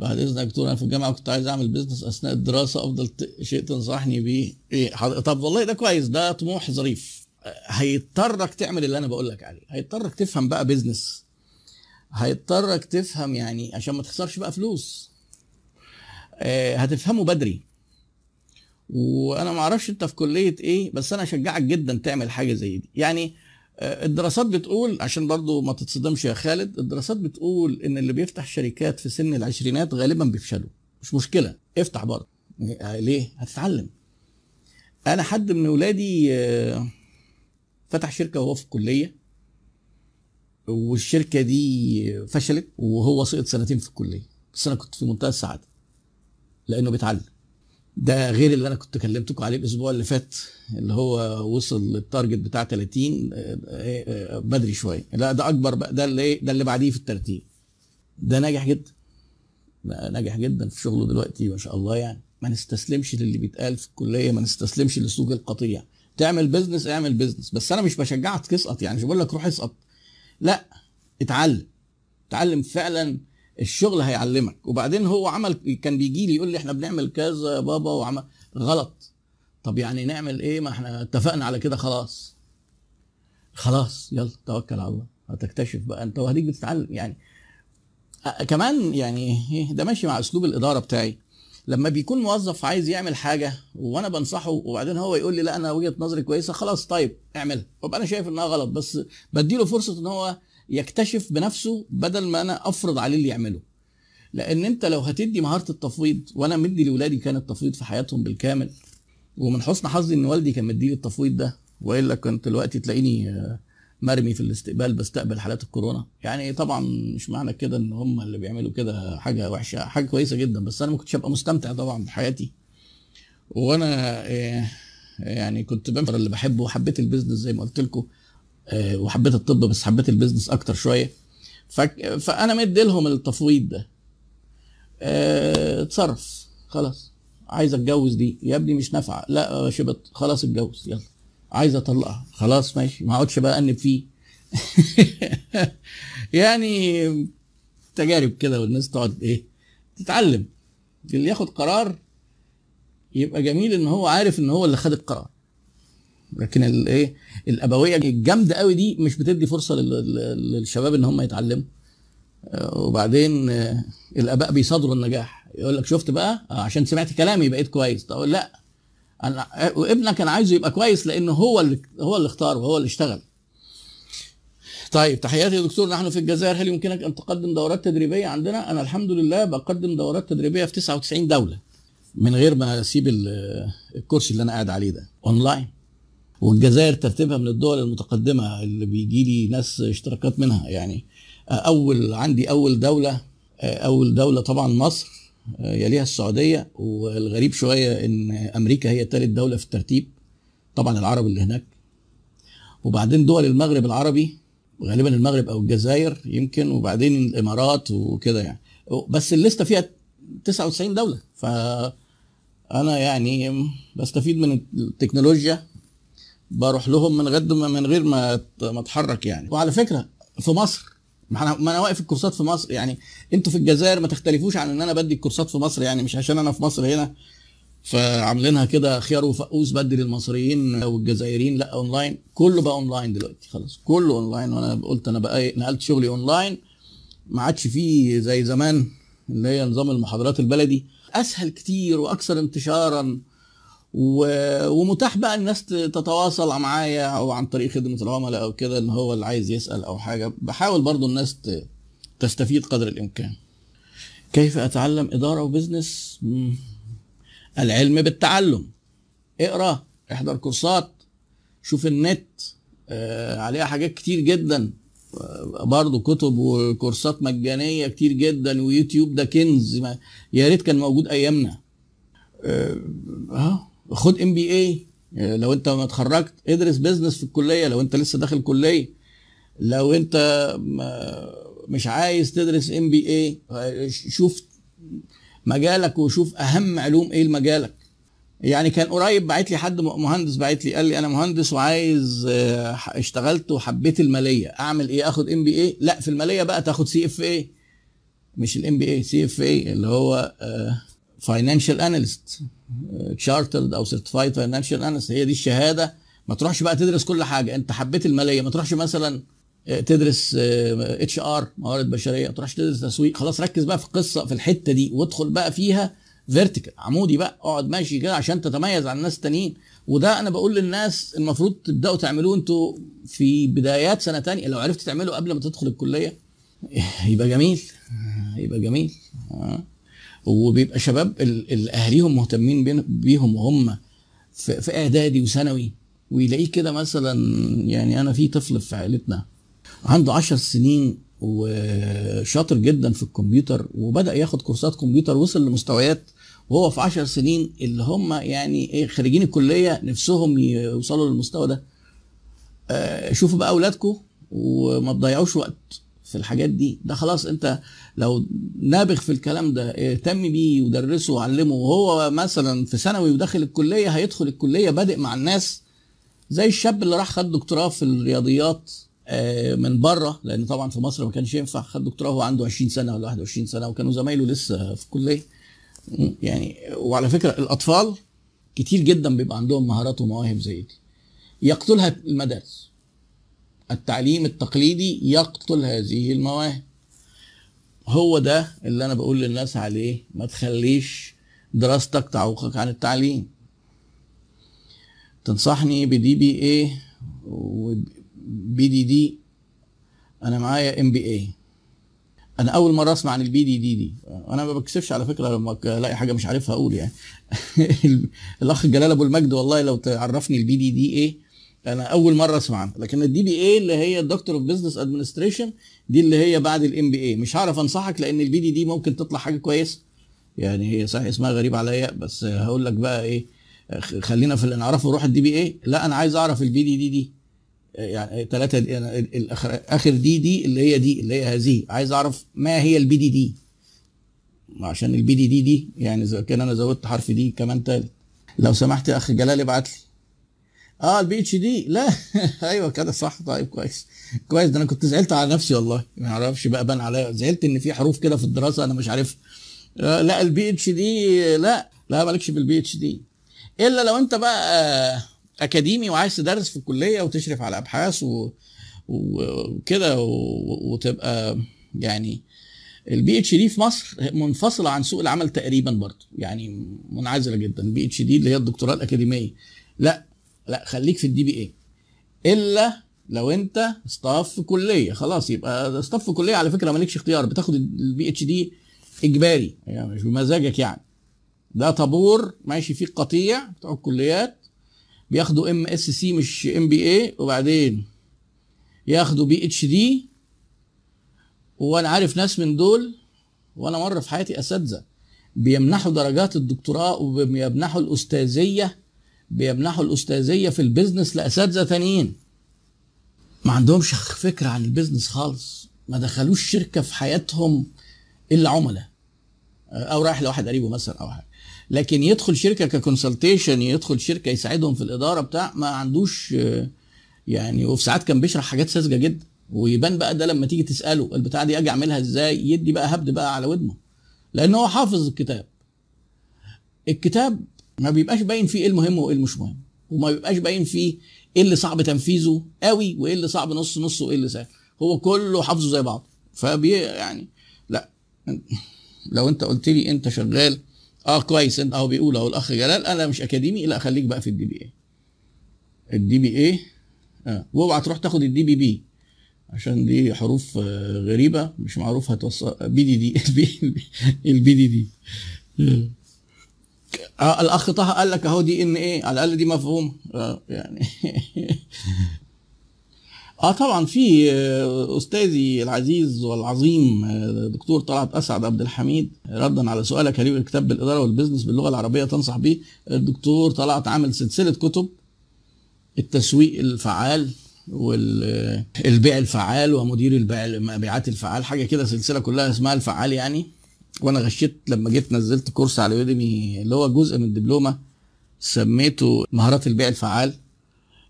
بعد إذنك دكتور أنا في الجامعة كنت عايز أعمل business أثناء الدراسة أفضل شيء تنصحني بيه. إيه حض- طب والله ده كويس ده طموح ظريف. هيضطرك تعمل اللي أنا بقول لك عليه. هيضطرك تفهم بقى business هيضطرك تفهم يعني عشان ما تخسرش بقى فلوس. آه، هتفهمه بدري. وأنا ما أعرفش أنت في كلية إيه بس أنا أشجعك جدا تعمل حاجة زي دي. يعني الدراسات بتقول عشان برضو ما تتصدمش يا خالد الدراسات بتقول إن اللي بيفتح شركات في سن العشرينات غالبا بيفشلوا. مش مشكلة. افتح برضه آه، ليه؟ هتتعلم. أنا حد من ولادي آه، فتح شركة وهو في الكلية والشركة دي فشلت وهو سقط سنتين في الكلية. بس أنا كنت في منتهى السعادة لأنه بيتعلم. ده غير اللي أنا كنت كلمتكم عليه الأسبوع اللي فات اللي هو وصل للتارجت بتاع 30 آه، آه، بدري شوية. لا ده أكبر بقى ده اللي ده اللي بعديه في الترتيب ده ناجح جدا. ناجح جدا في شغله دلوقتي ما شاء الله يعني. ما نستسلمش للي بيتقال في الكلية ما نستسلمش لسوق القطيع. تعمل business اعمل business بس أنا مش بشجعك تسقط يعني مش بقول لك روح اسقط. لا اتعلم. اتعلم فعلا الشغل هيعلمك. وبعدين هو عمل كان بيجي لي يقول لي إحنا بنعمل كذا يا بابا وعمل غلط. طب يعني نعمل إيه؟ ما إحنا اتفقنا على كده خلاص. خلاص يلا توكل على الله. هتكتشف بقى أنت وهديك بتتعلم يعني كمان يعني إيه، ده ماشي مع أسلوب الإدارة بتاعي. لما بيكون موظف عايز يعمل حاجة وأنا بنصحه وبعدين هو يقول لي لا أنا وجهة نظري كويسة خلاص طيب اعملها. وأبقى أنا شايف إنها غلط بس بديله فرصة إن هو يكتشف بنفسه بدل ما أنا أفرض عليه اللي يعمله. لأن أنت لو هتدي مهارة التفويض وأنا مدي لاولادي كان التفويض في حياتهم بالكامل ومن حسن حظي إن والدي كان مديلي التفويض ده وإلا كنت دلوقتي تلاقيني آه، مرمي في الاستقبال بستقبل حالات الكورونا. يعني طبعا مش معنى كده إن هم اللي بيعملوا كده حاجة وحشة حاجة كويسة جدا بس أنا ما كنتش ابقى مستمتع طبعا بحياتي. وأنا آه، يعني كنت بنفر اللي بحبه وحبيت ال business زي ما قلت لكم. وحبيت الطب بس حبيت ال business أكتر شوية. فأنا مدي لهم التفويض ده. آه، اتصرف. خلاص. عايز أتجوز دي. يا ابني مش نافعة. لا شبط. خلاص اتجوز. يلا. عايز أطلقها. خلاص ماشي. ما أقعدش بقى أنب فيه. يعني تجارب كده والناس تقعد إيه؟ تتعلم. اللي ياخد قرار يبقى جميل إن هو عارف إن هو اللي خد القرار. لكن الايه الأبوية الجامدة قوي دي مش بتدي فرصة لل- لل- للشباب إن هم يتعلموا. آه، وبعدين آه، الأباء بيصادروا النجاح. يقول لك شفت بقى؟ آه، عشان سمعت كلامي بقيت كويس. طب لا أنا وابنك أنا عايزه يبقى كويس لأنه هو اللي هو اللي اختار وهو اللي اشتغل. طيب تحياتي يا دكتور. نحن في الجزائر هل يمكنك أن تقدم دورات تدريبية عندنا؟ أنا الحمد لله بقدم دورات تدريبية في 99 دولة من غير ما أسيب ال- الكرسي اللي أنا قاعد عليه ده أونلاين. والجزائر ترتيبها من الدول المتقدمة اللي بيجي لي ناس اشتراكات منها. يعني أول عندي أول دولة أول دولة طبعا مصر يليها السعودية والغريب شوية إن أمريكا هي ثالث دولة في الترتيب طبعا العرب اللي هناك. وبعدين دول المغرب العربي غالبا المغرب أو الجزائر يمكن وبعدين الإمارات وكده يعني. بس الليستة فيها 99 دولة ف أنا يعني بستفيد من التكنولوجيا بروح لهم من غد من غير ما ما اتحرك يعني. وعلى فكرة في مصر ما أنا ما أنا واقف الكورسات في مصر يعني أنتوا في الجزائر ما تختلفوش عن ان أنا بدي الكورسات في مصر يعني مش عشان أنا في مصر هنا. فعاملينها كده خيار وفقوس بدي للمصريين والجزائريين لا أونلاين. كله بقى أونلاين دلوقتي خلاص كله أونلاين. وأنا قلت أنا بقى نقلت شغلي أونلاين. ما عادش فيه زي زمان اللي هي نظام المحاضرات البلدي. أسهل كتير وأكثر انتشارا. ومتاح بقى الناس تتواصل معايا أو عن طريق خدمة العملاء أو كده إن هو اللي عايز يسأل أو حاجة. بحاول برضو الناس. تستفيد قدر الإمكان. كيف أتعلم إدارة و business. العلم بالتعلم. اقرأ احضر كورسات شوف النت. آه عليها حاجات كتير جدا. آه برضه كتب وكورسات مجانية كتير جدا ويوتيوب ده كنز يا ريت كان موجود أيامنا. آه خد MBA لو انت ما اتخرجت ادرس business في الكلية. لو انت لسه داخل كلية. لو انت مش عايز تدرس MBA شوف مجالك وشوف أهم علوم إيه لمجالك. يعني كان قريب بعت لي حد مهندس بعت لي قال لي أنا مهندس وعايز اشتغلت وحبيت المالية. أعمل إيه؟ آخد MBA لا في المالية بقى تاخد CFA مش ال MBA CFA اللي هو financial analyst chartered أو certified financial analyst هي دي الشهادة. ما تروحش بقى تدرس كل حاجة. أنت حبيت المالية. ما تروحش مثلا آه، تدرس HR موارد بشرية. ما تروحش تدرس تسويق. خلاص ركز بقى في القصة في الحتة دي وادخل بقى فيها vertical عمودي بقى. اقعد ماشي كده عشان تتميز عن الناس التانيين. وده أنا بقول للناس المفروض تبدأوا تعملوه أنتوا في بدايات سنة تانية. لو عرفت تعمله قبل ما تدخل الكلية يبقى جميل. يبقى جميل. آه. وبيبقى شباب أهاليهم مهتمين بيهم وهم في, إعدادي وثانوي. ويلاقيه كده مثلا يعني أنا في طفل في عائلتنا عنده عشر سنين وشاطر جدا في الكمبيوتر وبدأ ياخد كورسات كمبيوتر وصل لمستويات وهو في عشر سنين اللي هم يعني إيه خريجين الكلية نفسهم يوصلوا للمستوى ده. آه، شوفوا بقى اولادكم وما تضيعوش وقت. في الحاجات دي. ده خلاص انت لو نابغ في الكلام ده اهتم بيه ودرسه وعلمه وهو مثلا في ثانوي وداخل الكلية هيدخل الكلية بادئ مع الناس. زي الشاب اللي راح خد دكتوراه في الرياضيات آه، من بره لأن طبعا في مصر ما كانش ينفع. خد دكتوراه وهو عنده 20 سنة ولا 21 سنة وكانوا زمايله لسه في الكليه يعني وعلى فكرة الأطفال كتير جدا بيبقى عندهم مهارات ومواهب زي دي. يقتلها المدارس. التعليم التقليدي يقتل هذه المواهب. هو ده اللي أنا بقول للناس عليه. ما تخليش دراستك تعوقك عن التعليم. تنصحني ب DBA و PDD أنا معايا MBA أنا أول مرة أسمع عن ال PDDD. أنا ما بكسفش على فكرة لما ألاقي حاجة مش عارفها أقول يعني. الأخ جلال أبو المجد والله لو تعرفني ال PDD إيه أنا أول مرة أسمع عنها. لكن الدي بي اي اللي هي الدكتور اوف بزنس ادمنستريشن دي اللي هي بعد الام بي اي مش هعرف أنصحك لأن البي دي دي ممكن تطلع حاجة كويسة. يعني هي صحيح اسمها غريب عليا بس هقول لك بقى إيه. خلينا في اللي نعرفه روح الدي بي اي لا أنا عايز أعرف البي دي. دي دي يعني الآخر اخر دي دي اللي هي دي اللي هي هذه. عايز أعرف ما هي البي دي دي عشان البي دي دي دي يعني إذا كان أنا زودت حرف دي كمان تالت. لو سمحت يا اخ جلال ابعت لي. آه ال PhD لا. أيوه كده صح. طيب كويس. كويس. ده أنا كنت زعلت على نفسي والله. ما أعرفش بقى بان عليا. زعلت إن في حروف كده في الدراسة أنا مش عارفها آه لا ال PhD لا. لا مالكش بال PhD إلا لو أنت بقى أكاديمي وعايز تدرس في الكلية وتشرف على أبحاث و... وكده. وتبقى يعني ال PhD في مصر منفصلة عن سوق العمل تقريبا برضه. يعني منعزلة جدا. ال PhD اللي هي الدكتوراه الأكاديمية. لا. لا خليك في ال DBA إلا لو أنت staff كلية. خلاص يبقى staff كلية على فكرة مالكش اختيار. بتاخد ال PhD إجباري يعني مش بمزاجك يعني. ده طابور ماشي فيه قطيع بتوع الكليات. بياخدوا MSc مش MBA وبعدين ياخدوا PhD وأنا عارف ناس من دول وأنا مرة في حياتي أساتذة بيمنحوا درجات الدكتوراه وبيمنحوا الأستاذية بيمنحوا الأستاذية في ال business لأساتذة تانيين. ما عندهمش فكرة عن ال business خالص. ما دخلوش شركة في حياتهم إلا عملاء. أو رايح لواحد قريبه مثلا أو حاجة. لكن يدخل شركة ك consultation يدخل شركة يساعدهم في الإدارة بتاع ما عندوش يعني وفي ساعات كان بيشرح حاجات ساذجة جدا. ويبان بقى ده لما تيجي تسأله البتاع دي أجي أعملها إزاي؟ يدي بقى هبد بقى على ودنه. لأن هو حافظ الكتاب. الكتاب ما بيبقاش باين فيه إيه المهم وإيه المش مهم. وما بيبقاش باين فيه إيه اللي صعب تنفيذه قوي وإيه اللي صعب نص نص وإيه اللي سهل هو كله حافظه زي بعض. فبي يعني لا. لو أنت قلت لي أنت شغال آه كويس أنت أهو بيقول أهو الأخ جلال أنا مش أكاديمي لا خليك بقى في ال DBA ال DBA آه. وأوعى تروح تاخد ال DBB عشان دي حروف غريبة مش معروف هتوصل BDD ال BDD آه. الأخ طه قال لك أهو DNA؟ على الأقل دي مفهوم. آه يعني. آه طبعا في أستاذي العزيز والعظيم دكتور طلعت أسعد عبد الحميد ردا على سؤالك هل الكتاب بالإدارة وال business باللغة العربية تنصح به الدكتور طلعت عامل سلسلة كتب التسويق الفعال والبيع الفعال ومدير المبيعات الفعال حاجة كده سلسلة كلها اسمها الفعال يعني. وأنا غشيت لما جيت نزلت كورس على يوديمي اللي هو جزء من الدبلومة سميته مهارات البيع الفعال.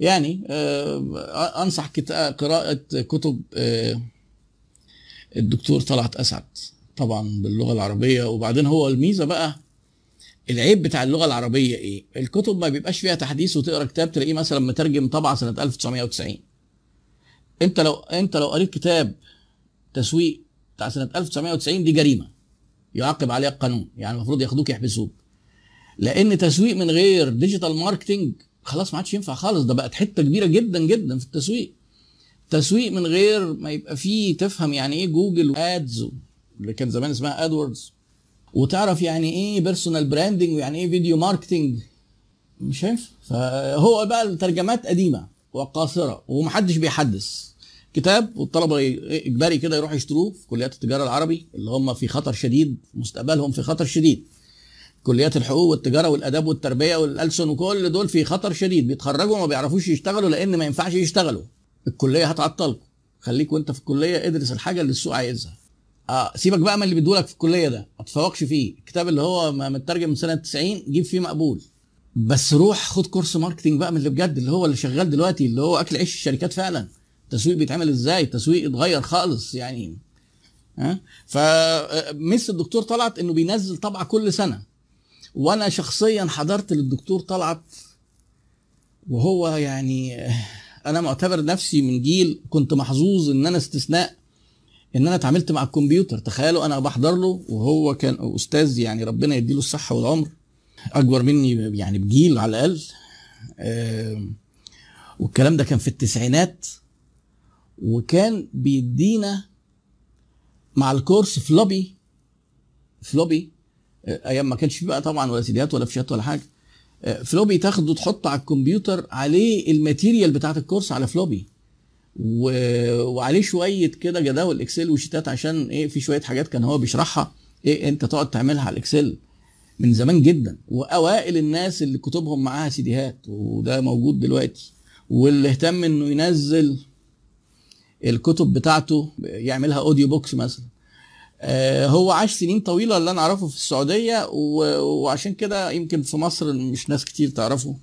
يعني آه أنصح قراءة كتب آه الدكتور طلعت أسعد طبعا باللغة العربية. وبعدين هو الميزة بقى العيب بتاع اللغة العربية إيه؟ الكتب ما بيبقاش فيها تحديث وتقرأ كتاب تلاقيه مثلا مترجم طبعه سنة 1990 أنت لو أنت لو قريت كتاب تسويق بتاع سنة 1990 دي جريمة. يعاقب عليها القانون يعني المفروض ياخدوك يحبسوك. لأن تسويق من غير digital marketing خلاص ما عادش ينفع خالص ده بقت حتة كبيرة جدا جدا في التسويق. تسويق من غير ما يبقى فيه تفهم يعني إيه Google Ads اللي كان زمان اسمها AdWords وتعرف يعني إيه personal branding ويعني إيه video marketing مش هينفع فهو بقى الترجمات قديمة وقاصرة ومحدش بيحدث. كتاب والطلبة إجباري كده يروحوا يشتروه في كليات التجارة العربي اللي هم في خطر شديد مستقبلهم في خطر شديد. كليات الحقوق والتجارة والآداب والتربية والألسن وكل دول في خطر شديد بيتخرجوا ما بيعرفوش يشتغلوا لأن ما ينفعش يشتغلوا. الكلية هتعطلكم. خليك وأنت في الكلية ادرس الحاجة اللي السوق عايزها. آه سيبك بقى من اللي بيدولك في الكلية ده ما تتفوقش فيه. الكتاب اللي هو مترجم من سنة 90 جيب فيه مقبول. بس روح خد كورس ماركتنج بقى من اللي بجد اللي هو اللي شغال دلوقتي اللي هو أكل عيش الشركات فعلا. التسويق بيتعمل إزاي؟ التسويق اتغير خالص يعني. ها؟ فمثل الدكتور طلعت إنه بينزل طبعة كل سنة. وأنا شخصيا حضرت للدكتور طلعت وهو يعني أنا معتبر نفسي من جيل كنت محظوظ إن أنا استثناء إن أنا اتعاملت مع الكمبيوتر. تخيلوا أنا بحضر له وهو كان أستاذ يعني ربنا يديله الصحة والعمر. أكبر مني يعني بجيل على الأقل. والكلام ده كان في التسعينات. وكان بيدينا مع الكورس فلوبي فلوبي أيام ما كانش بقى طبعا ولا سيديات ولا فيشات ولا حاجة floppy تاخده تحطه على الكمبيوتر عليه ال material بتاعت ال course على floppy. و... وعليه شوية كده جداول Excel وشيتات عشان إيه في شوية حاجات كان هو بيشرحها. إيه أنت تقعد تعملها على ال Excel من زمان جدا. وأوائل الناس اللي كتبهم معاها سيديهات وده موجود دلوقتي. واللي اهتم إنه ينزل الكتب بتاعته يعملها audio books مثلا. آه هو عاش سنين طويلة اللي أنا أعرفه في السعودية وعشان كده يمكن في مصر مش ناس كتير تعرفه.